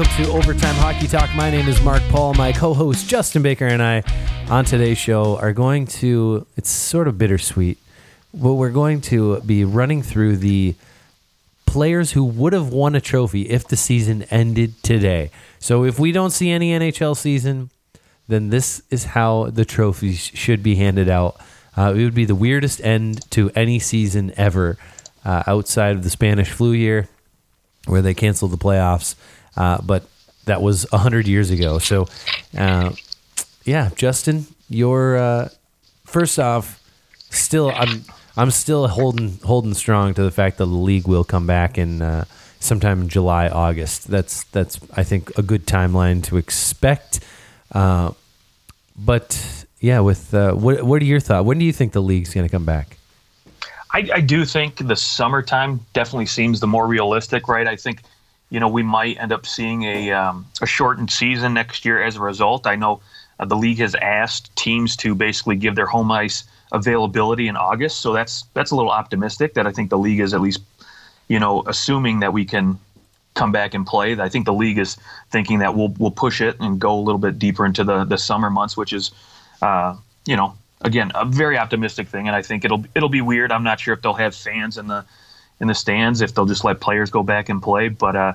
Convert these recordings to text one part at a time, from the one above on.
welcome to Overtime Hockey Talk. My name is Mark Paul. My co host Justin Baker and I on today's show are going to, it's sort of bittersweet, but we're going to be running through the players who would have won a trophy if the season ended today. So if we don't see any NHL season, then this is how the trophies should be handed out. Uh, it would be the weirdest end to any season ever uh, outside of the Spanish flu year where they canceled the playoffs. Uh, but that was 100 years ago. So, uh, yeah, Justin, you're uh, first off, still, I'm. I'm still holding holding strong to the fact that the league will come back in uh, sometime in July August. That's that's I think a good timeline to expect. Uh, but yeah, with uh, what what are your thoughts? When do you think the league's going to come back? I, I do think the summertime definitely seems the more realistic, right? I think you know we might end up seeing a um, a shortened season next year as a result. I know uh, the league has asked teams to basically give their home ice availability in August, so that's that's a little optimistic. That I think the league is at least you know assuming that we can come back and play. I think the league is thinking that we'll we'll push it and go a little bit deeper into the the summer months, which is uh, you know again a very optimistic thing. And I think it'll it'll be weird. I'm not sure if they'll have fans in the in the stands if they'll just let players go back and play, but. Uh,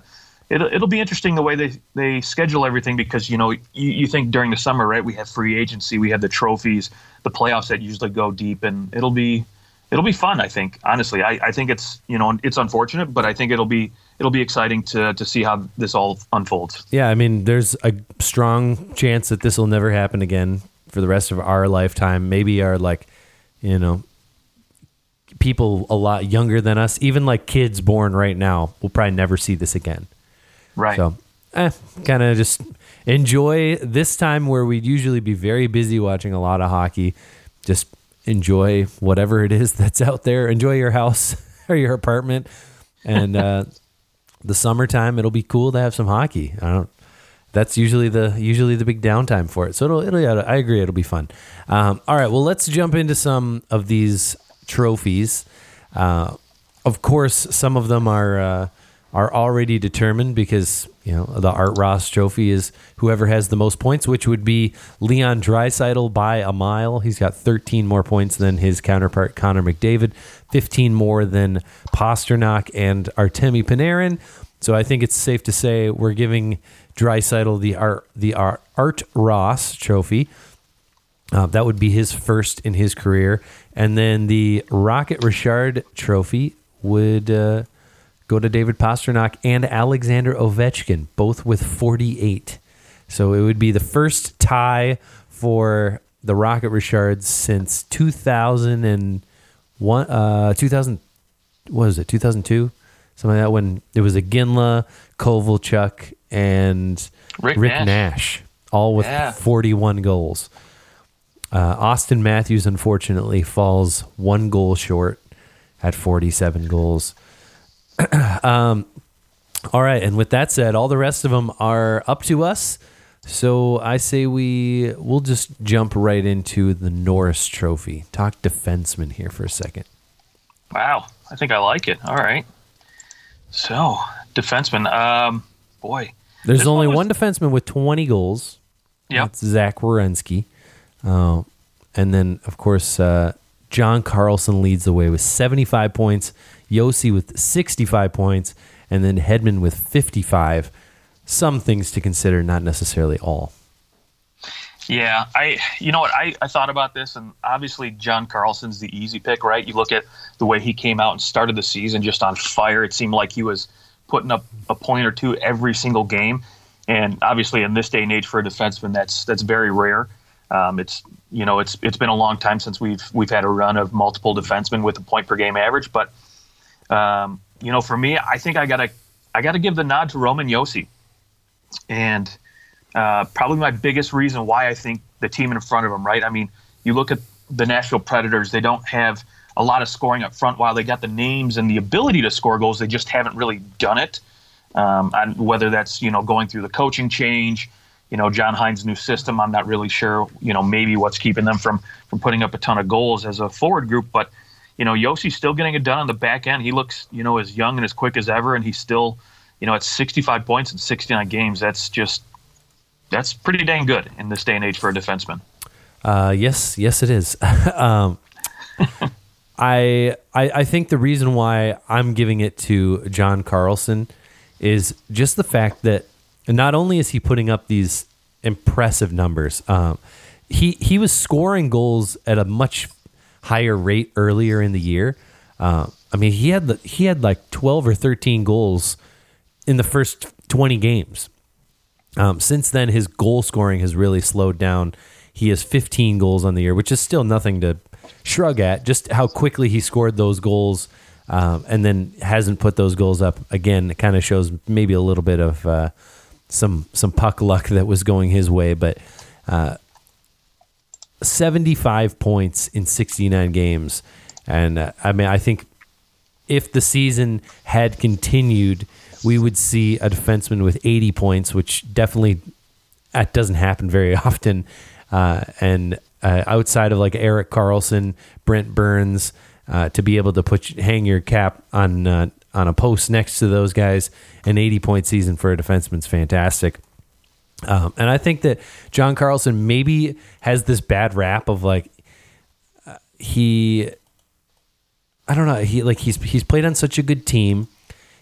It'll, it'll be interesting the way they, they schedule everything because you know you, you think during the summer right we have free agency we have the trophies the playoffs that usually go deep and it'll be it'll be fun I think honestly I, I think it's you know it's unfortunate but I think it'll be it'll be exciting to to see how this all unfolds. Yeah, I mean, there's a strong chance that this will never happen again for the rest of our lifetime. Maybe our like, you know, people a lot younger than us, even like kids born right now, will probably never see this again. Right. So, eh, kind of just enjoy this time where we'd usually be very busy watching a lot of hockey. Just enjoy whatever it is that's out there. Enjoy your house or your apartment, and. uh the summertime, it'll be cool to have some hockey. I don't. That's usually the usually the big downtime for it. So it'll, it'll I agree, it'll be fun. Um, all right, well, let's jump into some of these trophies. Uh, of course, some of them are uh, are already determined because you know the Art Ross Trophy is whoever has the most points, which would be Leon Draisaitl by a mile. He's got 13 more points than his counterpart Connor McDavid, 15 more than Pastrnak and Artemi Panarin. So I think it's safe to say we're giving Draisaitl the Art the Art, Art Ross Trophy. Uh, that would be his first in his career, and then the Rocket Richard Trophy would. Uh, go to David Pastrnak and Alexander Ovechkin, both with 48. So it would be the first tie for the Rocket Richards since 2001, uh, 2000, what was it, 2002? Something like that when it was Iginla, Kovalchuk, and Rick, Rick Nash. Nash. all with Yeah. 41 goals. Uh, Auston Matthews, unfortunately, falls one goal short at 47 goals. um, all right, and with that said, all the rest of them are up to us. So I say we we'll just jump right into the Norris Trophy. Talk defenseman here for a second. Wow, I think I like it. All right. So defenseman, um, boy, There's only one one defenseman with 20 goals. Yeah, Zach Werenski. Uh, and then, of course, uh, John Carlson leads the way with 75 points, Josi with 65 points, and then Hedman with 55. Some things to consider, not necessarily all. Yeah, I you know what I, I thought about this and obviously John Carlson's the easy pick, right? You look at the way he came out and started the season just on fire. It seemed like he was putting up a point or two every single game. And obviously in this day and age for a defenseman that's that's very rare. Um, it's you know, it's it's been a long time since we've we've had a run of multiple defensemen with a point per game average, but um, you know, for me, I think I gotta I gotta give the nod to Roman Josi. And uh, probably my biggest reason why I think the team in front of them, right? I mean, you look at the Nashville Predators, they don't have a lot of scoring up front. While they got the names and the ability to score goals, they just haven't really done it. Um, and whether that's you know going through the coaching change, you know John Hynes' new system, I'm not really sure. You know maybe what's keeping them from from putting up a ton of goals as a forward group, but you know Josi's still getting it done on the back end. He looks you know as young and as quick as ever, and he's still you know, at 65 points in 69 games, that's just that's pretty dang good in this day and age for a defenseman. Uh, yes, yes, it is. um, I, I I think the reason why I'm giving it to John Carlson is just the fact that not only is he putting up these impressive numbers, um, he he was scoring goals at a much higher rate earlier in the year. Uh, I mean, he had the, he had like 12 or 13 goals in the first 20 games. Um, since then, his goal scoring has really slowed down. He has 15 goals on the year, which is still nothing to shrug at. Just how quickly he scored those goals, um, and then hasn't put those goals up again. It kind of shows maybe a little bit of uh, some some puck luck that was going his way, but. Uh, 75 points in 69 games. And uh, I mean, I think if the season had continued, we would see a defenseman with 80 points, which definitely that doesn't happen very often. Uh, and uh, outside of like Erik Karlsson, Brent Burns, uh, to be able to put hang your cap on uh, on a post next to those guys, an 80 point season for a defenseman is fantastic. Um, and I think that John Carlson maybe has this bad rap of like uh, he, I don't know, he like he's he's played on such a good team.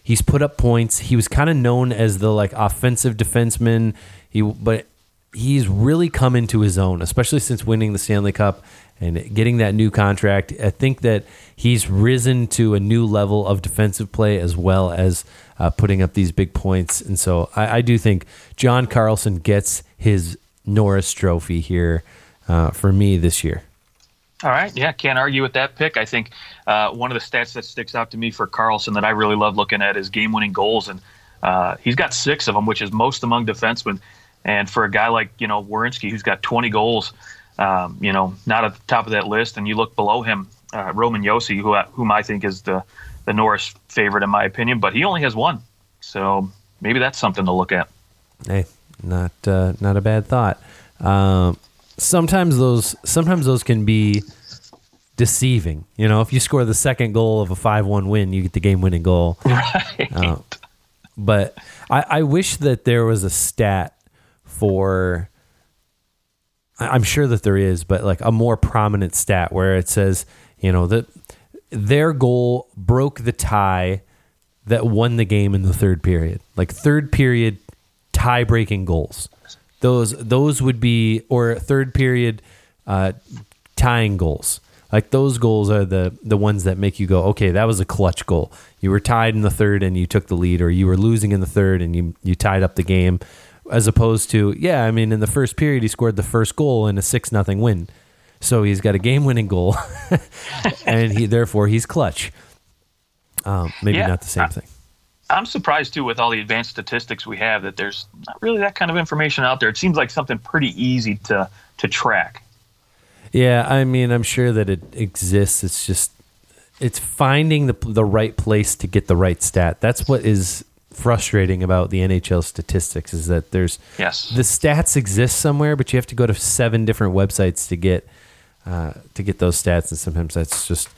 He's put up points. He was kind of known as the like offensive defenseman. He but he's really come into his own, especially since winning the Stanley Cup and getting that new contract. I think that he's risen to a new level of defensive play as well as uh, putting up these big points. And so I, I, do think John Carlson gets his Norris Trophy here uh, for me this year. All right, yeah, can't argue with that pick. I think uh, one of the stats that sticks out to me for Carlson that I really love looking at is game-winning goals, and uh, he's got six of them, which is most among defensemen. And for a guy like you know Werenski, who's got 20 goals, um, you know, not at the top of that list, and you look below him, uh, Roman Josi, who whom I think is the the Norris favorite in my opinion, but he only has one, so maybe that's something to look at. Hey, not uh, not a bad thought. Um, sometimes those sometimes those can be deceiving. You know, if you score the second goal of a five-one win, you get the game-winning goal. Right. Uh, but I, I wish that there was a stat for. I'm sure that there is, but like a more prominent stat where it says, you know, that their goal broke the tie that won the game in the third period. Like third period tie breaking goals. Those those would be or third period uh, tying goals. Like those goals are the the ones that make you go, okay, that was a clutch goal. You were tied in the third and you took the lead, or you were losing in the third and you you tied up the game. As opposed to, yeah, I mean, in the first period he scored the first goal in a six nothing win. So he's got a game winning goal, and he therefore he's clutch. Um, maybe yeah, not the same I, thing. I'm surprised too with all the advanced statistics we have that there's not really that kind of information out there. It seems like something pretty easy to to track. Yeah, I mean, I'm sure that it exists. It's just it's finding the the right place to get the right stat. That's what is frustrating about the NHL statistics is that there's yes the stats exist somewhere, but you have to go to seven different websites to get uh, to get those stats, and sometimes that's just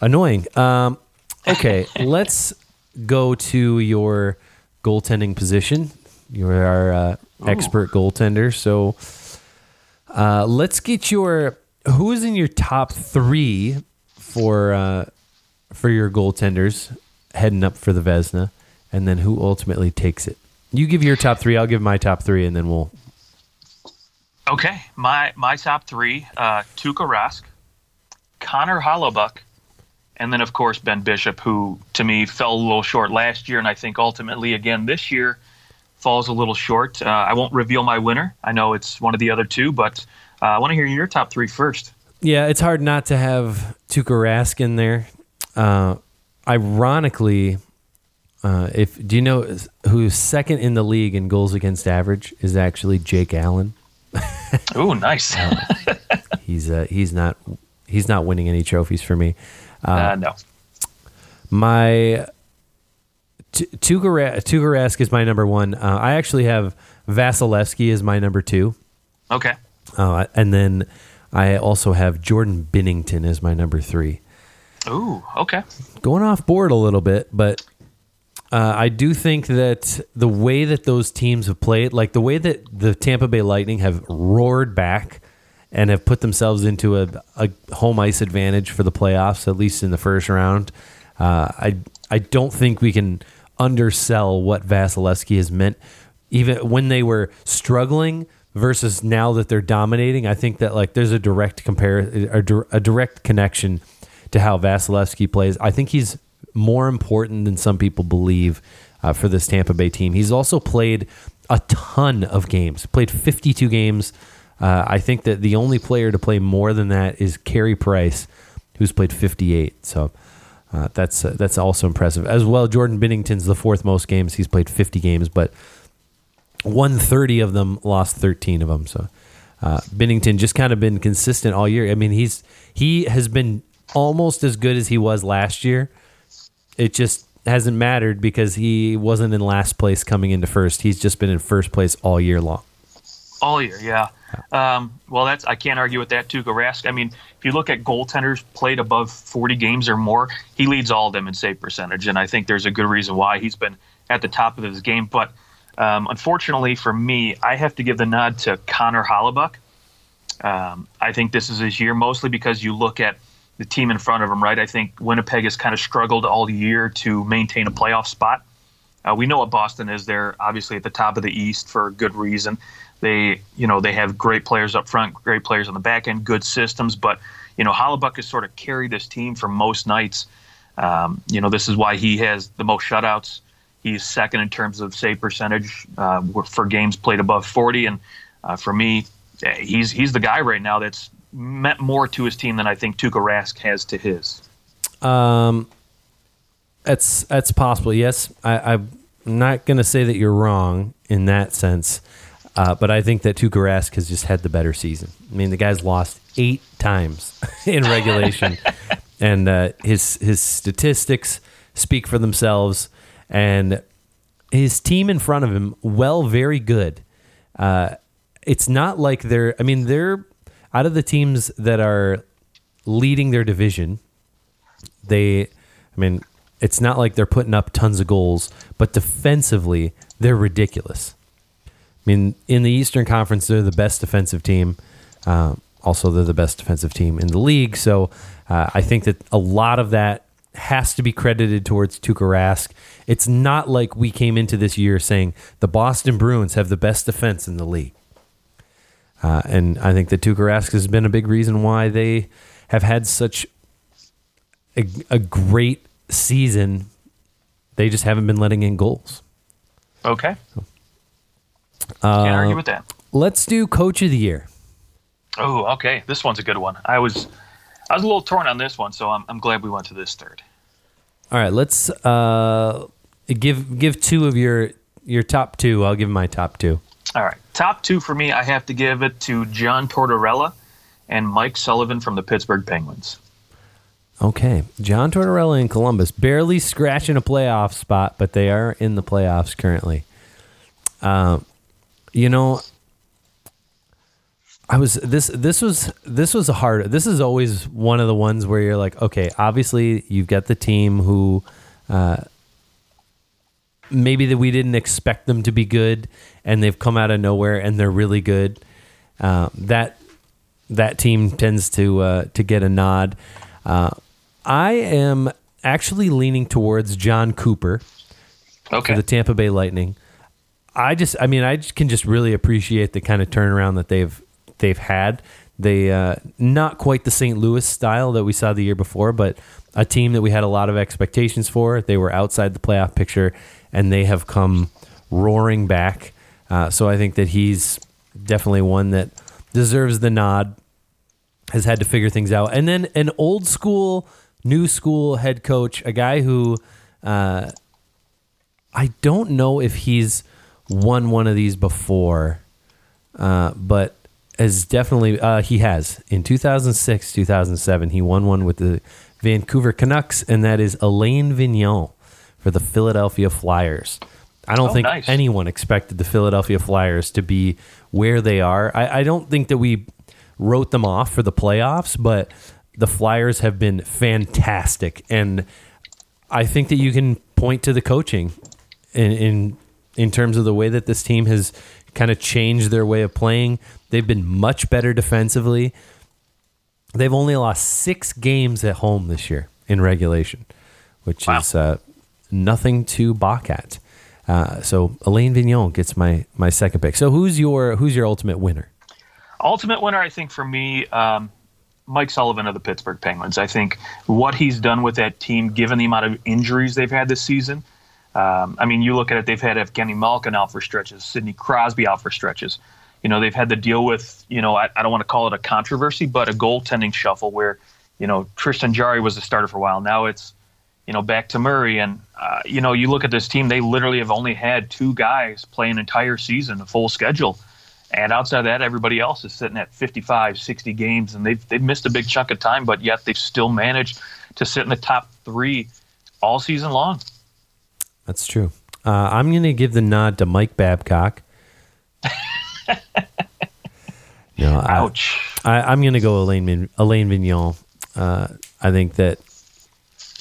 annoying. Um, okay, let's go to your goaltending position. You're our uh, expert goaltender, so uh, let's get your who is in your top three for uh, for your goaltenders heading up for the Vezina, and then who ultimately takes it. You give your top three. I'll give my top three, and then we'll Okay, my my top three: uh, Tuukka Rask, Connor Hellebuyck, and then of course Ben Bishop, who to me fell a little short last year, and I think ultimately again this year falls a little short. Uh, I won't reveal my winner. I know it's one of the other two, but uh, I want to hear your top three first. Yeah, it's hard not to have Tuukka Rask in there. Uh, ironically, uh, if do you know who's second in the league in goals against average is actually Jake Allen. oh, nice. he's uh, he's not he's not winning any trophies for me. Uh, uh, no. My T- is my number one. Uh, I actually have Vasilevskiy as my number two. Okay. Uh, and then I also have Jordan Binnington as my number three. Ooh, okay. Going off board a little bit, but Uh, I do think that the way that those teams have played, like the way that the Tampa Bay Lightning have roared back and have put themselves into a, a home ice advantage for the playoffs, at least in the first round, uh, I I don't think we can undersell what Vasilevskiy has meant, even when they were struggling versus now that they're dominating. I think that like there's a direct compare a, a direct connection to how Vasilevskiy plays. I think he's more important than some people believe uh, for this Tampa Bay team. He's also played a ton of games, played 52 games. Uh, I think that the only player to play more than that is Carey Price, who's played 58. So uh, that's uh, that's also impressive. As well, Jordan Binnington's the fourth most games. He's played 50 games, but 130 of them lost 13 of them. So uh, Binnington just kind of been consistent all year. I mean, he's he has been almost as good as he was last year. It just hasn't mattered because he wasn't in last place coming into first. He's just been in first place all year long. All year, yeah. Um, well, that's I can't argue with that too. Rask. I mean, if you look at goaltenders played above 40 games or more, he leads all of them in save percentage, and I think there's a good reason why he's been at the top of his game. But um, unfortunately for me, I have to give the nod to Connor Hellebuyck. Um, I think this is his year mostly because you look at the team in front of him, right? I think Winnipeg has kind of struggled all year to maintain a playoff spot. Uh, we know what Boston is. They're obviously at the top of the East for a good reason. They, you know, they have great players up front, great players on the back end, good systems. But you know, Hellebuyck has sort of carried this team for most nights. Um, you know, this is why he has the most shutouts. He's second in terms of save percentage uh, for games played above 40. And uh, for me, he's he's the guy right now that's meant more to his team than I think Tuukka Rask has to his. Um, that's that's possible. Yes, I, I'm not going to say that you're wrong in that sense, uh, but I think that Tuukka Rask has just had the better season. I mean, the guy's lost eight times in regulation, and uh, his his statistics speak for themselves and his team in front of him, well, very good. Uh, it's not like they're. I mean, they're out of the teams that are leading their division. They, I mean, it's not like they're putting up tons of goals, but defensively, they're ridiculous. I mean, in the Eastern Conference, they're the best defensive team. Uh, also, they're the best defensive team in the league. So uh, I think that a lot of that has to be credited towards Tuukka Rask. It's not like we came into this year saying the Boston Bruins have the best defense in the league. Uh, and I think that Tuukka Rask has been a big reason why they have had such a, a great season. They just haven't been letting in goals. Okay. Uh, Can't argue with that. Let's do Coach of the Year. Oh, okay. This one's a good one. I was I was a little torn on this one, so I'm, I'm glad we went to this third. All right, let's uh, give give two of your your top two. I'll give my top two. All right, top two for me. I have to give it to John Tortorella and Mike Sullivan from the Pittsburgh Penguins. Okay, John Tortorella in Columbus, barely scratching a playoff spot, but they are in the playoffs currently. Uh, you know, I was this this was this was a hard this is always one of the ones where you're like okay obviously you've got the team who uh, maybe that we didn't expect them to be good and they've come out of nowhere and they're really good uh, that that team tends to uh, to get a nod uh, I am actually leaning towards Jon Cooper okay. for the Tampa Bay Lightning I just I mean I can just really appreciate the kind of turnaround that they've they've had. They uh, not quite the St. Louis style that we saw the year before, but a team that we had a lot of expectations for. They were outside the playoff picture, and they have come roaring back. Uh, so I think that he's definitely one that deserves the nod. Has had to figure things out, and then an old school, new school head coach, a guy who uh, I don't know if he's won one of these before, uh, but has definitely uh, he has in 2006 2007 he won one with the Vancouver Canucks and that is Alain Vigneault for the Philadelphia Flyers. I don't oh, think nice. anyone expected the Philadelphia Flyers to be where they are. I, I don't think that we wrote them off for the playoffs, but the Flyers have been fantastic and I think that you can point to the coaching in in in terms of the way that this team has kind of changed their way of playing. They've been much better defensively. They've only lost six games at home this year in regulation, which Wow. is uh, nothing to balk at. Uh, so Alain Vigneault gets my my second pick. So who's your who's your ultimate winner? Ultimate winner, I think, for me, um, Mike Sullivan of the Pittsburgh Penguins. I think what he's done with that team, given the amount of injuries they've had this season. Um, I mean, you look at it; they've had Evgeny Malkin out for stretches, Sidney Crosby out for stretches. You know, they've had to deal with, you know, I, I don't want to call it a controversy, but a goaltending shuffle where, you know, Tristan Jarry was the starter for a while. Now it's, you know, back to Murray. And, uh, you know, you look at this team, they literally have only had two guys play an entire season, a full schedule. And outside of that, everybody else is sitting at 55, 60 games, and they've, they've missed a big chunk of time, but yet they've still managed to sit in the top three all season long. That's true. Uh, I'm going to give the nod to Mike Babcock. no, I, Ouch. I, I'm going to go Alain Alain Vigneault. Uh, I think that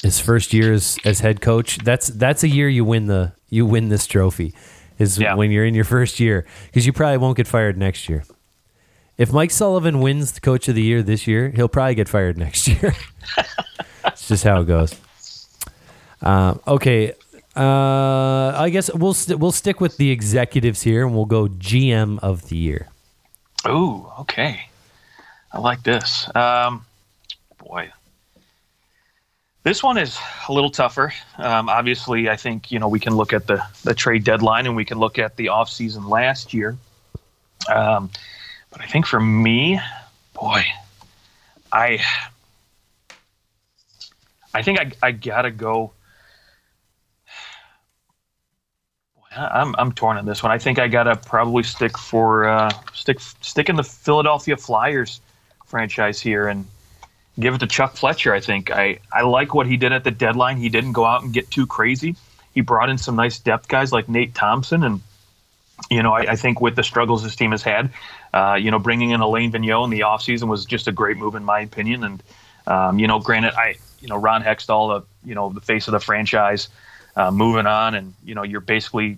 his first year as, as head coach that's that's a year you win the you win this trophy is Yeah. when you're in your first year because you probably won't get fired next year. If Mike Sullivan wins the coach of the year this year, he'll probably get fired next year. it's just how it goes. Uh, okay, uh, I guess we'll st- we'll stick with the executives here, and we'll go GM of the year. Ooh, okay. I like this. Um, boy, this one is a little tougher. Um, obviously, I think you know we can look at the the trade deadline and we can look at the off season last year. Um, but I think for me, boy, I I think I I gotta go. I'm I'm torn on this one. I think I gotta probably stick for uh, stick stick in the Philadelphia Flyers franchise here and give it to Chuck Fletcher. I think I I like what he did at the deadline. He didn't go out and get too crazy. He brought in some nice depth guys like Nate Thompson and. You know, I, I think with the struggles this team has had, uh, you know, bringing in Alain Vigneault in the offseason was just a great move in my opinion. And um, you know, granted, I you know Ron Hextall, the you know the face of the franchise, uh, moving on, and you know you're basically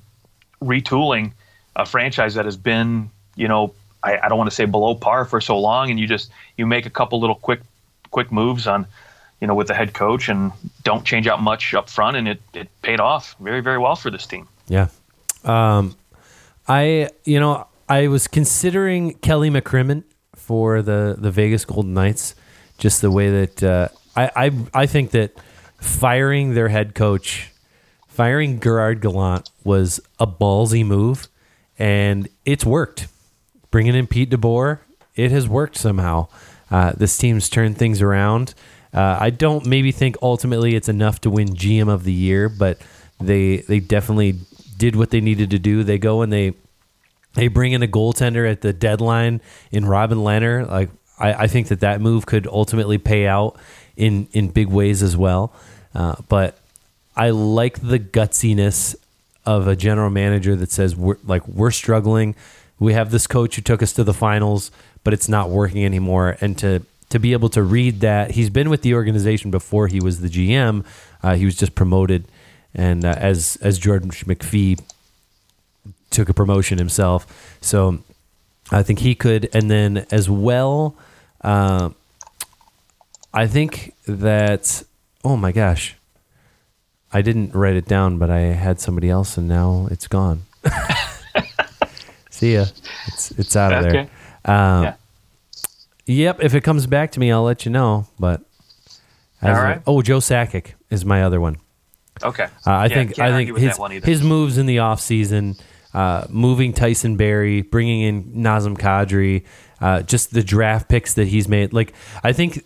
retooling a franchise that has been you know I, I don't want to say below par for so long, and you just you make a couple little quick quick moves on you know with the head coach and don't change out much up front, and it it paid off very very well for this team. Yeah. Um, I, you know, I was considering Kelly McCrimmon for the, the Vegas Golden Knights, just the way that uh, I, I, I think that firing their head coach, firing Gerard Gallant was a ballsy move, and it's worked. Bringing in Pete DeBoer, it has worked somehow. Uh, this team's turned things around. Uh, I don't maybe think ultimately it's enough to win GM of the year, but they they definitely did what they needed to do. They go and they they bring in a goaltender at the deadline in Robin Lehner. Like I, I think that that move could ultimately pay out in in big ways as well. Uh, but I like the gutsiness of a general manager that says we're like we're struggling. We have this coach who took us to the finals, but it's not working anymore. And to to be able to read that, he's been with the organization before he was the GM. Uh, he was just promoted, and uh, as as Jordan McPhee took a promotion himself, so I think he could. And then as well, uh, I think that oh my gosh, I didn't write it down, but I had somebody else, and now it's gone. See ya. It's it's out of Okay. there. Um, Yeah. Yep. If it comes back to me, I'll let you know. But All of- oh, Joe Sakic is my other one. Okay, Uh, I Yeah, think I think his that one either. his moves in the offseason, uh, moving Tyson Barrie, bringing in Nazem Kadri, uh, just the draft picks that he's made. Like I think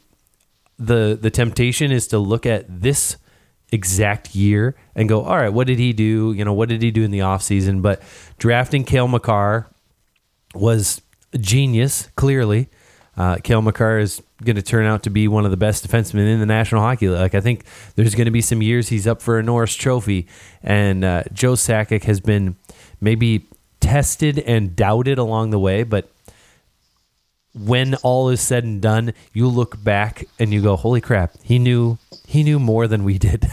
the the temptation is to look at this exact year and go, all right, what did he do? You know, what did he do in the offseason? But drafting Cale Makar was genius, clearly. Uh, Cale Makar is going to turn out to be one of the best defensemen in the National Hockey League. Like I think there's going to be some years he's up for a Norris Trophy, and uh, Joe Sakic has been maybe tested and doubted along the way, but when all is said and done, you look back and you go, "Holy crap! He knew he knew more than we did."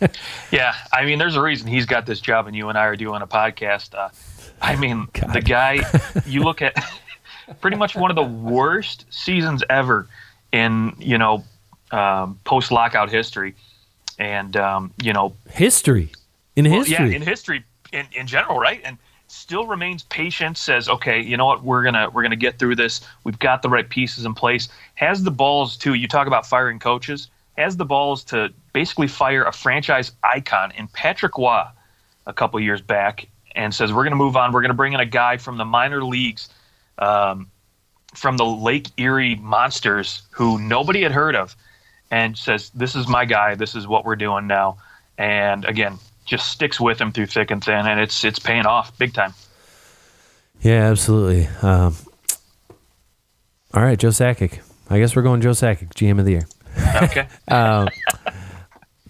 yeah, I mean, there's a reason he's got this job, and you and I are doing a podcast. Uh, I mean, God. the guy. You look at pretty much one of the worst seasons ever in you know um, post lockout history, and um, you know history in well, history. Yeah, in history in, in general, right? And still remains patient. Says, okay, you know what? We're gonna we're gonna get through this. We've got the right pieces in place. Has the balls too. You talk about firing coaches. Has the balls to basically fire a franchise icon in Patrick Roy a couple years back, and says we're to move on. We're to bring in a guy from the minor leagues, um, from the Lake Erie Monsters, who nobody had heard of, and says this is my guy. This is what we're doing now. And again, just sticks with him through thick and thin, and it's it's paying off big time. Yeah, absolutely. Um, all right, Joe Sakic. I guess we're going Joe Sakic, GM of the year. Okay. um,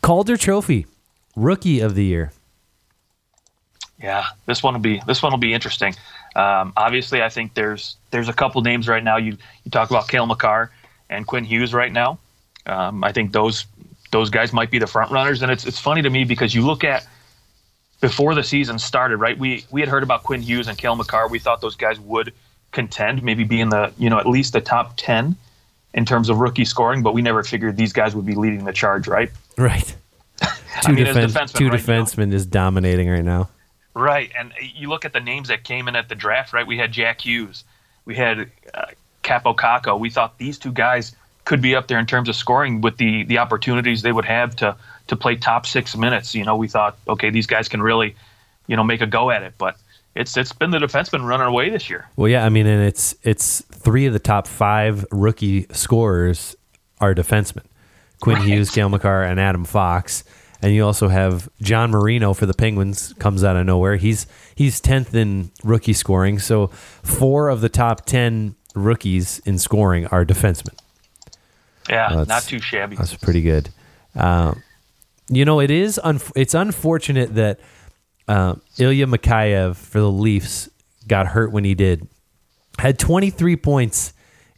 Calder Trophy, Rookie of the Year. Yeah, this one will be this one will be interesting. Um, obviously, I think there's there's a couple names right now. You you talk about Cale Makar and Quinn Hughes right now. Um, I think those those guys might be the front runners. And it's it's funny to me because you look at before the season started, right? We we had heard about Quinn Hughes and Cale Makar. We thought those guys would contend, maybe be in the you know at least the top ten in terms of rookie scoring, but we never figured these guys would be leading the charge, right? Right. two, mean, defense, two right defensemen is dominating right now. Right, and you look at the names that came in at the draft. Right, we had Jack Hughes, we had uh, Kaapo Kakko. We thought these two guys could be up there in terms of scoring with the the opportunities they would have to to play top six minutes. You know, we thought, okay, these guys can really, you know, make a go at it. But it's it's been the defenseman running away this year. Well, yeah, I mean, and it's it's three of the top five rookie scorers are defensemen: Quinn right. Hughes, Cale Makar, and Adam Fox. And you also have John Marino for the Penguins comes out of nowhere. He's he's tenth in rookie scoring. So four of the top ten rookies in scoring are defensemen. Yeah, not too shabby. That's pretty good. Uh, you know, it is. Un- it's unfortunate that uh, Ilya Mikheyev for the Leafs got hurt when he did. Had 23 points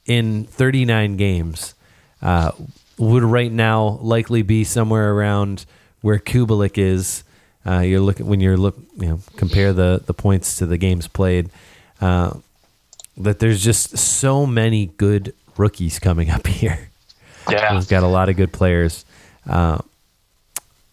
in 39 games. Uh, would right now likely be somewhere around where Kubalik is. Uh, you're looking when you're look, you know, compare the the points to the games played. Uh, that there's just so many good rookies coming up here. Yeah, we've got a lot of good players. Uh,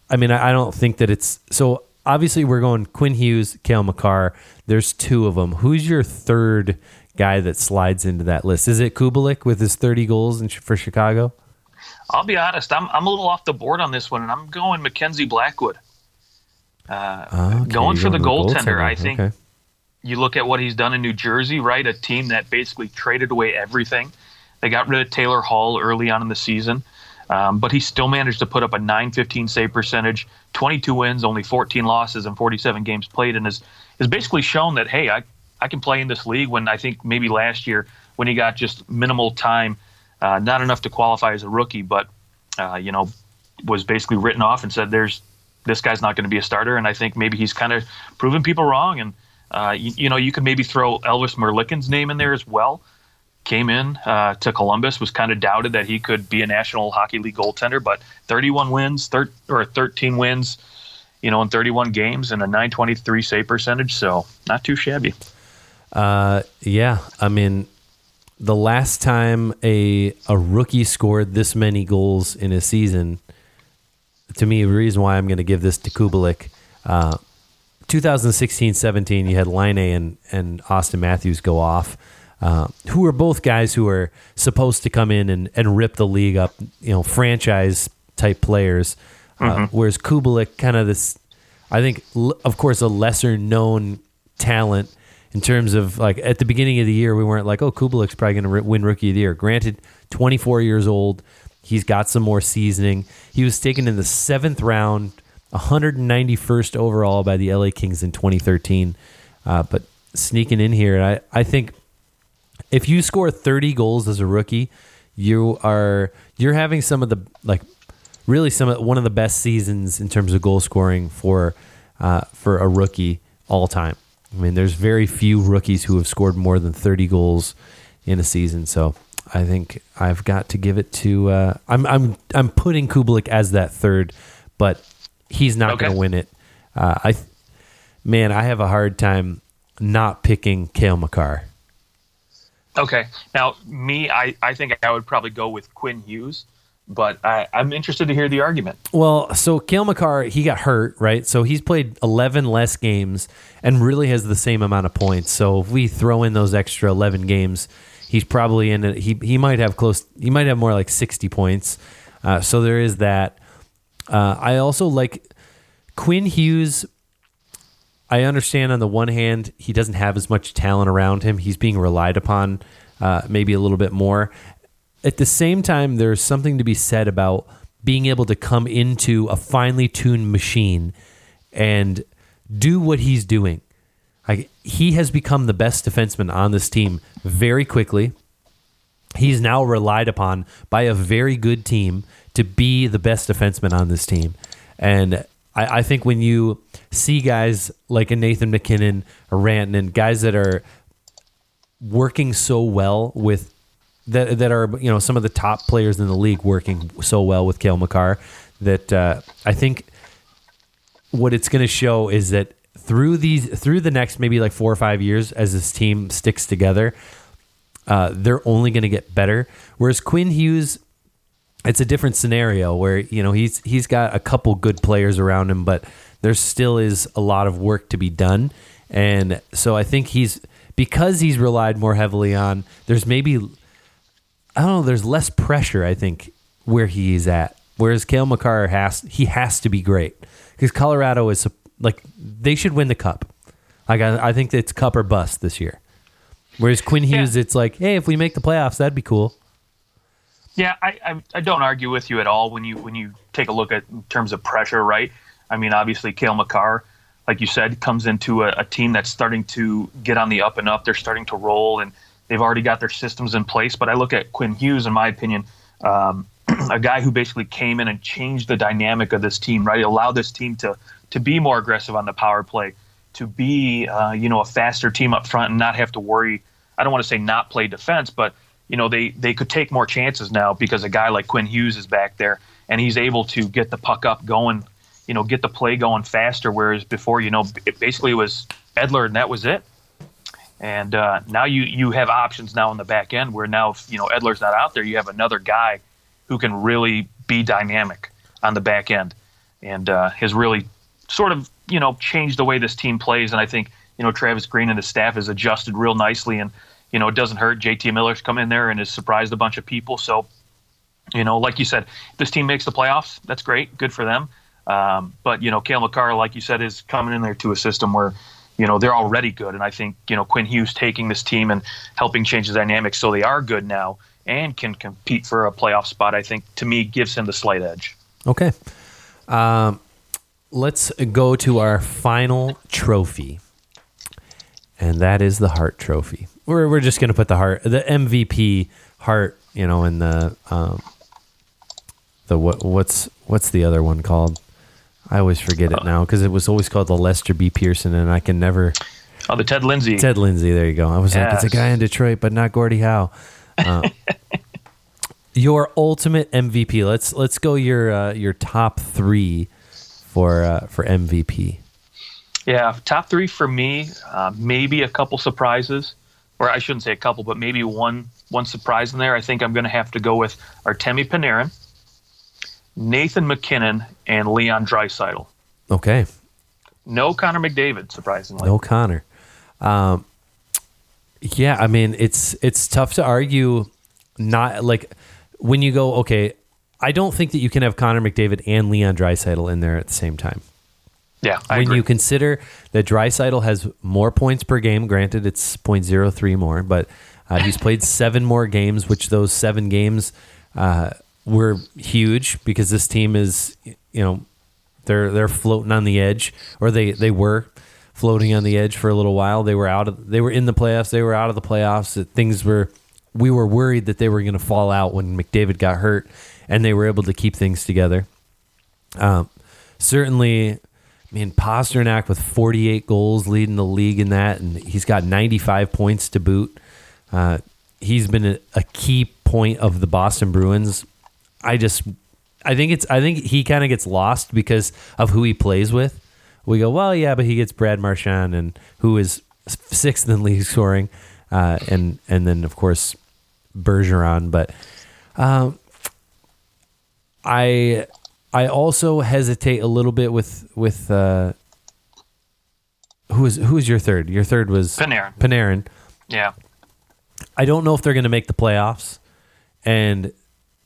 I mean, I, I, don't think that it's so. Obviously, we're going Quinn Hughes, Cale Makar. There's two of them. Who's your third guy that slides into that list? Is it Kubalik with his 30 goals in, for Chicago? I'll be honest. I'm I'm a little off the board on this one, and I'm going Mackenzie Blackwood. Uh, okay, going for the goaltender, goaltender, I think. Okay. You look at what he's done in New Jersey, right? A team that basically traded away everything they got rid of Taylor Hall early on in the season, um, but he still managed to put up a 915 save percentage, 22 wins, only 14 losses, and 47 games played, and has, has basically shown that, hey, I, I can play in this league when I think maybe last year when he got just minimal time, uh, not enough to qualify as a rookie, but, uh, you know, was basically written off and said, there's this guy's not going to be a starter. And I think maybe he's kind of proven people wrong. And, uh, you, you, know, you could maybe throw Elvis Merzlikins' name in there as well came in uh, to Columbus was kind of doubted that he could be a National Hockey League goaltender, but 31 wins, thir- or 13 wins, you know, in 31 games and a 923 save percentage, so not too shabby. Uh, yeah, I mean, the last time a a rookie scored this many goals in a season, to me, the reason why I'm going to give this to Kubalik. Uh, 2016-17, you had Laine and and Auston Matthews go off. Uh, who are both guys who are supposed to come in and, and rip the league up, you know, franchise type players. Uh, mm-hmm. Whereas Kubalik, kind of this, I think, l- of course, a lesser known talent in terms of like at the beginning of the year, we weren't like, oh, Kubalik's probably going to win Rookie of the Year. Granted, 24 years old, he's got some more seasoning. He was taken in the seventh round, 191st overall by the LA Kings in 2013. Uh, but sneaking in here, I, I think if you score 30 goals as a rookie, you are you're having some of the like really some of one of the best seasons in terms of goal scoring for uh, for a rookie all time. I mean, there's very few rookies who have scored more than 30 goals in a season. So I think I've got to give it to. Uh, I'm I'm I'm putting Kubalik as that third, but he's not Okay. going to win it. Uh, I, man, I have a hard time not picking Cale Makar. Okay. Now, me, I, I think I would probably go with Quinn Hughes, but I, I'm interested to hear the argument. Well, so Cale Makar, he got hurt, right? So he's played 11 less games and really has the same amount of points. So if we throw in those extra 11 games, he's probably in it. He, he might have close, he might have more like 60 points. Uh, so there is that. Uh, I also like Quinn Hughes. I understand on the one hand, he doesn't have as much talent around him. He's being relied upon uh, maybe a little bit more. At the same time, there's something to be said about being able to come into a finely tuned machine and do what he's doing. He has become the best defenseman on this team very quickly. He's now relied upon by a very good team to be the best defenseman on this team. And I, I think when you see guys like a Nathan MacKinnon, a Rantanen, guys that are working so well with that that are you know some of the top players in the league working so well with Cale Makar that uh, I think what it's going to show is that through these through the next maybe like four or five years as this team sticks together, uh, they're only going to get better. Whereas Quinn Hughes, it's a different scenario where you know he's he's got a couple good players around him, but there still is a lot of work to be done, and so I think he's because he's relied more heavily on. There's maybe I don't know. There's less pressure, I think, where he's at. Whereas Cale Makar has he has to be great because Colorado is like they should win the cup. Like I, I think it's cup or bust this year. Whereas Quinn Hughes, it's like, hey, if we make the playoffs, that'd be cool. Yeah, I, I I don't argue with you at all when you when you take a look at in terms of pressure, right? I mean, obviously, Cale Makar, like you said, comes into a, a team that's starting to get on the up and up. They're starting to roll, and they've already got their systems in place. But I look at Quinn Hughes, in my opinion, um, a guy who basically came in and changed the dynamic of this team, right? Allowed this team to to be more aggressive on the power play, to be uh, you know a faster team up front, and not have to worry. I don't want to say not play defense, but you know they they could take more chances now because a guy like Quinn Hughes is back there and he's able to get the puck up going, you know, get the play going faster. Whereas before, you know, it basically was Edler and that was it. And uh, now you you have options now in the back end where now if, you know Edler's not out there, you have another guy who can really be dynamic on the back end and uh, has really sort of you know changed the way this team plays. And I think you know Travis Green and his staff has adjusted real nicely and you know, it doesn't hurt. JT Miller's come in there and has surprised a bunch of people. So, you know, like you said, this team makes the playoffs. That's great. Good for them. Um, but, you know, Cale Makar, like you said, is coming in there to a system where, you know, they're already good. And I think, you know, Quinn Hughes taking this team and helping change the dynamics so they are good now and can compete for a playoff spot, I think, to me, gives him the slight edge. Okay. Um, let's go to our final trophy, and that is the Hart Trophy. We're, we're just going to put the Hart, the MVP Hart, you know, in the um, the what what's what's the other one called? I always forget it now because it was always called the Lester B. Pearson, and I can never. Oh, the Ted Lindsay. Ted Lindsay. There you go. I was like, it's a guy in Detroit, but not Gordie Howe. Uh, your ultimate MVP. Let's let's go your uh, your top three for uh, for MVP. Yeah, top three for me. Uh, maybe a couple surprises, or I shouldn't say a couple, but maybe one one surprise in there. I think I'm going to have to go with Artemi Panarin, Nathan MacKinnon, and Leon Draisaitl. Okay, No Connor McDavid, surprisingly. no Connor. Um, yeah, I mean it's it's tough to argue. Not like when you go okay. I don't think that you can have Connor McDavid and Leon Draisaitl in there at the same time. Yeah, I when agree. you consider that Draisaitl has more points per game, granted it's 0.03 more, but uh, he's played seven more games, which those seven games uh, were huge because this team is, you know, they're they're floating on the edge, or they they were floating on the edge for a little while. They were out of they were in the playoffs. They were out of the playoffs. That Things were we were worried that they were going to fall out when McDavid got hurt, and they were able to keep things together. Um, certainly, Mean, Pastrnak with 48 goals leading the league in that, and he's got 95 points to boot. Uh, he's been a, a key point of the Boston Bruins. I just, I think it's, I think he kind of gets lost because of who he plays with. We go, well, yeah, but he gets Brad Marchand and who is sixth in league scoring, uh, and and then of course Bergeron. But um, I I also hesitate a little bit with with uh, who is who is your third? Your third was Panarin. Panarin. Yeah. I don't know if they're going to make the playoffs, and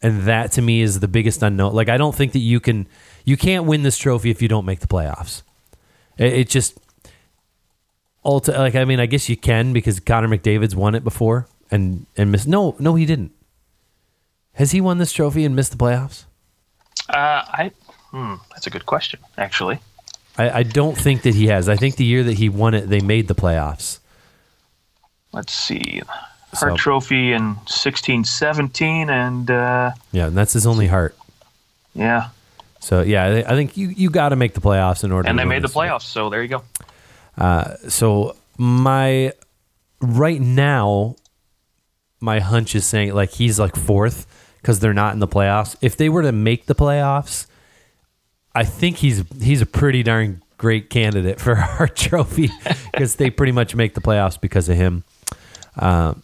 and that to me is the biggest unknown. Like I don't think that you can you can't win this trophy if you don't make the playoffs. It, it just ulti- like I mean I guess you can because Connor McDavid's won it before and and missed. No, no, he didn't. Has he won this trophy and missed the playoffs? Uh, I. Hmm, that's a good question, actually. I, I don't think that he has. I think the year that he won it, they made the playoffs. Let's see. Hart So- Trophy in sixteen seventeen, and uh, Yeah, and that's his only Hart. yeah. So yeah, I, think you you got to make the playoffs in order. And they made the playoffs, so there you go. So my right now, my hunch is saying like he's like fourth because they're not in the playoffs. If they were to make the playoffs, I think he's he's a pretty darn great candidate for our trophy because they pretty much make the playoffs because of him. Um,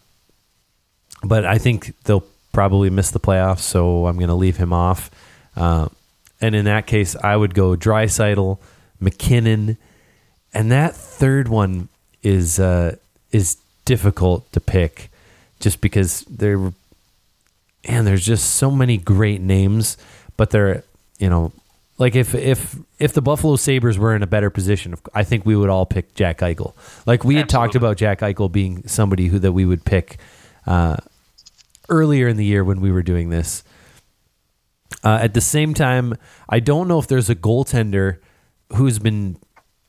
but I think they'll probably miss the playoffs, so I'm going to leave him off. Uh, and in that case, I would go Draisaitl, MacKinnon, and that third one is uh, is difficult to pick, just because there, and there's just so many great names, but they're you know, like if if if the Buffalo Sabres were in a better position, I think we would all pick Jack Eichel. Like we had talked about Jack Eichel being somebody who that we would pick uh, earlier in the year when we were doing this. Uh, at the same time, I don't know if there's a goaltender who's been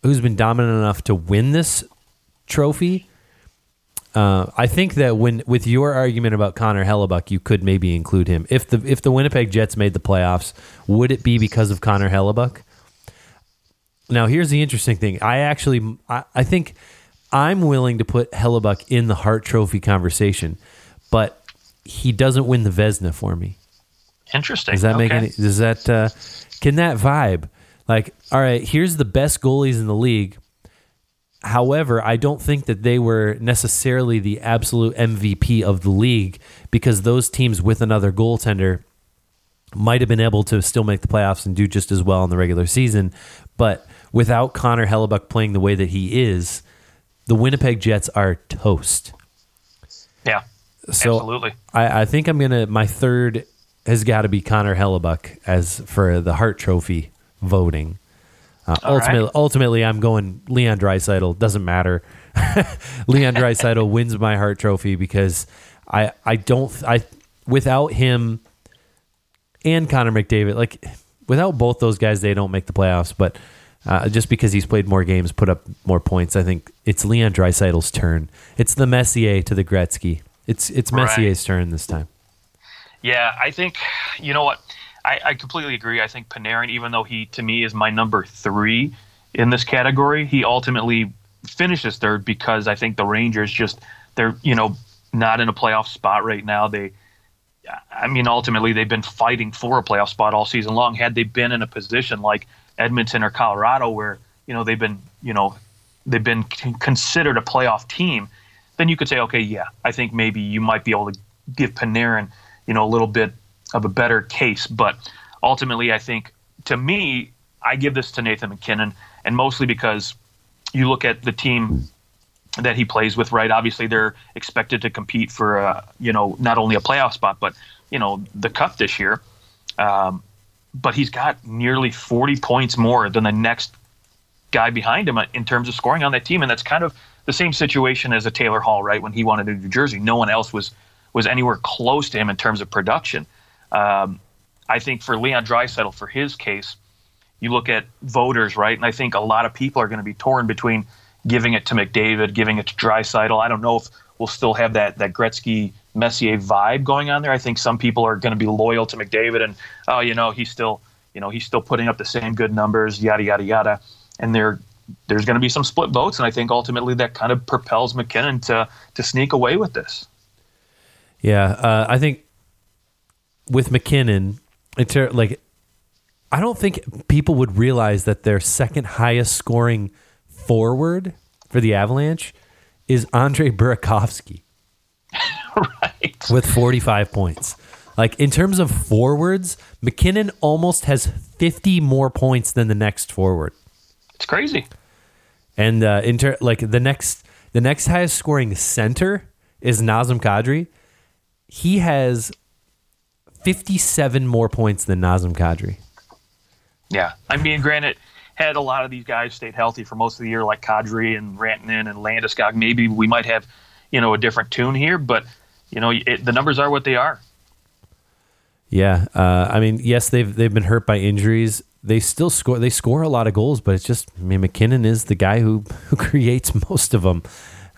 who's been dominant enough to win this trophy. Uh, I think that when with your argument about Connor Hellebuyck, you could maybe include him. If the if the Winnipeg Jets made the playoffs, would it be because of Connor Hellebuyck? Now, here's the interesting thing. I actually, I, I think I'm willing to put Hellebuyck in the Hart Trophy conversation, but he doesn't win the Vezina for me. Interesting. Does that make Okay. any? Does that uh, can that vibe? Like, all right, here's the best goalies in the league. However, I don't think that they were necessarily the absolute MVP of the league because those teams with another goaltender might have been able to still make the playoffs and do just as well in the regular season. But without Connor Hellebuyck playing the way that he is, the Winnipeg Jets are toast. Yeah. So Absolutely. I, I think I'm gonna. My third has got to be Connor Hellebuyck as for the Hart Trophy voting. Uh, All right. ultimately, ultimately, I'm going Leon Draisaitl. Doesn't matter. Leon Draisaitl wins my Hart Trophy because I I don't I without him and Connor McDavid like without both those guys they don't make the playoffs. But uh, just because he's played more games, put up more points, I think it's Leon Draisaitl's turn. It's the Messier to the Gretzky. It's it's Right. Messier's turn this time. Yeah, I think you know what. I, I completely agree. I think Panarin, even though he to me is my number three in this category, he ultimately finishes third because I think the Rangers just they're you know not in a playoff spot right now. They, I mean, ultimately they've been fighting for a playoff spot all season long. Had they been in a position like Edmonton or Colorado, where you know they've been you know they've been considered a playoff team, then you could say, okay, yeah, I think maybe you might be able to give Panarin, you know, a little bit of a better case. But ultimately, I think to me, I give this to Nathan MacKinnon, and mostly because you look at the team that he plays with, right? Obviously, they're expected to compete for, uh, you know, not only a playoff spot, but you know, the cup this year. Um, but he's got nearly 40 points more than the next guy behind him in terms of scoring on that team, and that's kind of the same situation as a Taylor Hall, right? When he wanted to New Jersey, no one else was was anywhere close to him in terms of production. Um, I think for Leon Draisaitl, for his case, you look at voters, right? And I think a lot of people are going to be torn between giving it to McDavid, giving it to Draisaitl. I don't know if we'll still have that that Gretzky Messier vibe going on there. I think some people are going to be loyal to McDavid, and oh, you know, he's still, you know, he's still putting up the same good numbers, yada yada yada. And there, there's going to be some split votes, and I think ultimately that kind of propels MacKinnon to to sneak away with this. Yeah, uh, I think with MacKinnon, it's like I don't think people would realize that their second highest scoring forward for the Avalanche is Andre Burakovsky right. with 45 points. Like in terms of forwards, MacKinnon almost has 50 more points than the next forward. It's crazy. And uh, in ter- like the next the next highest scoring center is Nazem Kadri. He has 57 more points than Nazem Kadri. Yeah. I mean, granted, had a lot of these guys stayed healthy for most of the year, like Kadri and Rantanen and Landeskog, maybe we might have, you know, a different tune here. But, you know, it, the numbers are what they are. Yeah, uh, I mean, yes, they've they've been hurt by injuries. They still score. They score a lot of goals, but it's just. I mean, MacKinnon is the guy who who creates most of them.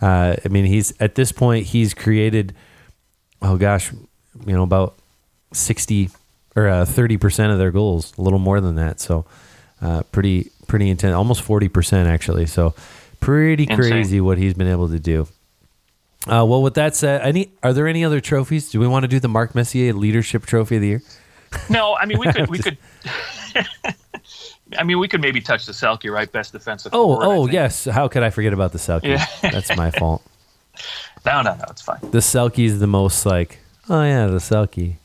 Uh, I mean, he's at this point he's created. Oh gosh, you know about sixty or uh, thirty percent of their goals, a little more than that. So, uh, pretty pretty intense, almost forty percent actually. So, pretty Insane. crazy what he's been able to do. Uh, well, with that said, any are there any other trophies? Do we want to do the Mark Messier Leadership Trophy of the Year? No, I mean we could we could. I mean, we could maybe touch the Selke, right? Best defensive. Oh, forward, oh yes. How could I forget about the Selke? Yeah. That's my fault. No, no, no, it's fine. The Selke is the most like, oh yeah, the Selke.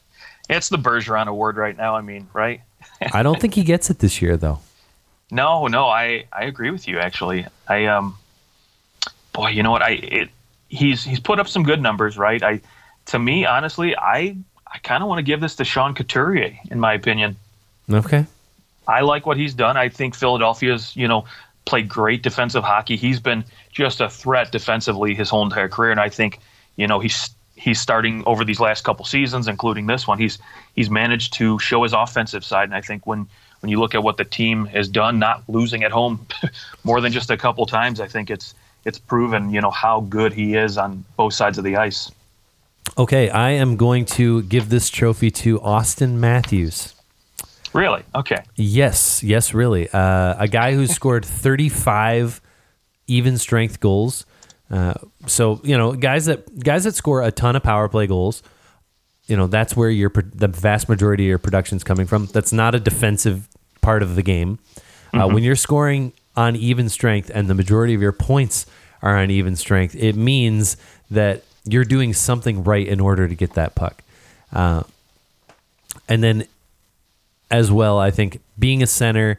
It's the Bergeron Award right now. I mean, right? I don't think he gets it this year though. No, no, I I agree with you. Actually, I um, boy, you know what? I it he's he's put up some good numbers, right? I to me, honestly, I I kind of want to give this to Sean Couturier, in my opinion. Okay. I like what he's done. I think Philadelphia's, you know, played great defensive hockey. He's been just a threat defensively his whole entire career, and I think, you know, he's he's starting over these last couple seasons, including this one. He's he's managed to show his offensive side, and I think when when you look at what the team has done, not losing at home more than just a couple times, I think it's it's proven, you know, how good he is on both sides of the ice. Okay, I am going to give this trophy to Auston Matthews. Really? Okay. Yes, yes, really. Uh, a guy who scored 35 even strength goals. Uh, so you know, guys that guys that score a ton of power play goals. You know, that's where your the vast majority of your production's coming from. That's not a defensive part of the game. Uh, when you're scoring on even strength and the majority of your points are on even strength, it means that you're doing something right in order to get that puck. Uh, and then as well. I think being a center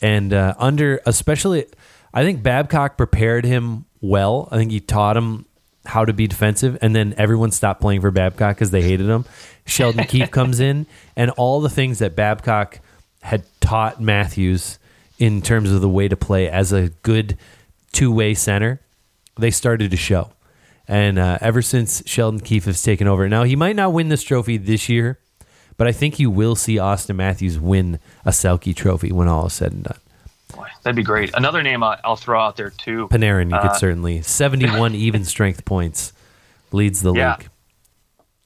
and uh, under, especially, I think Babcock prepared him well. I think he taught him how to be defensive, and then everyone stopped playing for Babcock because they hated him. Sheldon Keefe comes in, and all the things that Babcock had taught Matthews in terms of the way to play as a good two way center, they started to show. And uh, ever since Sheldon Keefe has taken over, now he might not win this trophy this year, but I think you will see Auston Matthews win a Selke trophy when all is said and done. Boy, that'd be great. Another name I'll throw out there too. Panarin, you Uh, could certainly 71 even strength points leads the Yeah. league.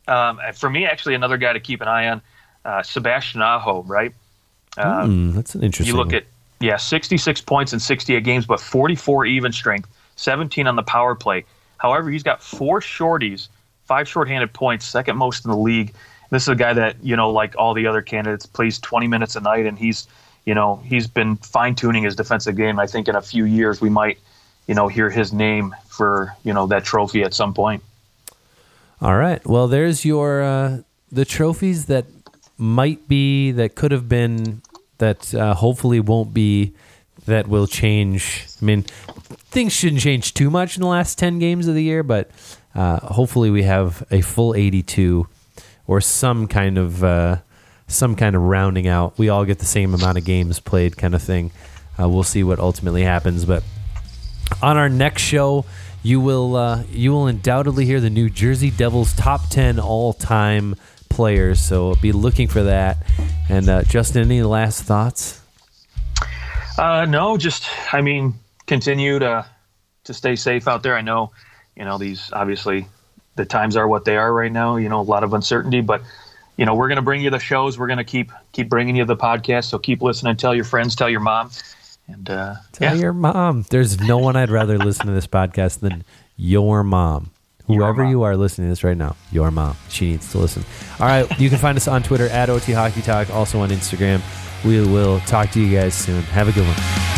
Um, for me, actually, another guy to keep an eye on, uh, Sebastian Aho, right? Uh, Hmm, that's an interesting. you look one. at yeah, 66 points in 68 games, but 44 even strength, 17 on the power play. However, he's got four shorties, five shorthanded points, second most in the league. This is a guy that you know, like all the other candidates, plays 20 minutes a night, and he's you know he's been fine tuning his defensive game. I think in a few years we might you know hear his name for you know that trophy at some point. All right. Well, there's your uh, the trophies that might be that could have been that uh, hopefully won't be that will change. I mean, things shouldn't change too much in the last ten games of the year, but uh, hopefully we have a full eighty-two or some kind of uh, some kind of rounding out. We all get the same amount of games played, kind of thing. Uh, we'll see what ultimately happens, but on our next show, you will uh, you will undoubtedly hear the New Jersey Devils top ten all time players. So be looking for that. And uh, Justin, any last thoughts? Uh, no, just I mean, continue to to stay safe out there. I know, you know, these obviously the times are what they are right now. You know, a lot of uncertainty, but you know, we're going to bring you the shows. We're going to keep keep bringing you the podcast. So keep listening. Tell your friends. Tell your mom. And uh, Tell yeah, your mom. There's no one I'd rather listen to this podcast than your mom. Whoever you are listening to this right now, your mom. She needs to listen. All right. You can find us on Twitter at OT Hockey Talk, also on Instagram. We will talk to you guys soon. Have a good one.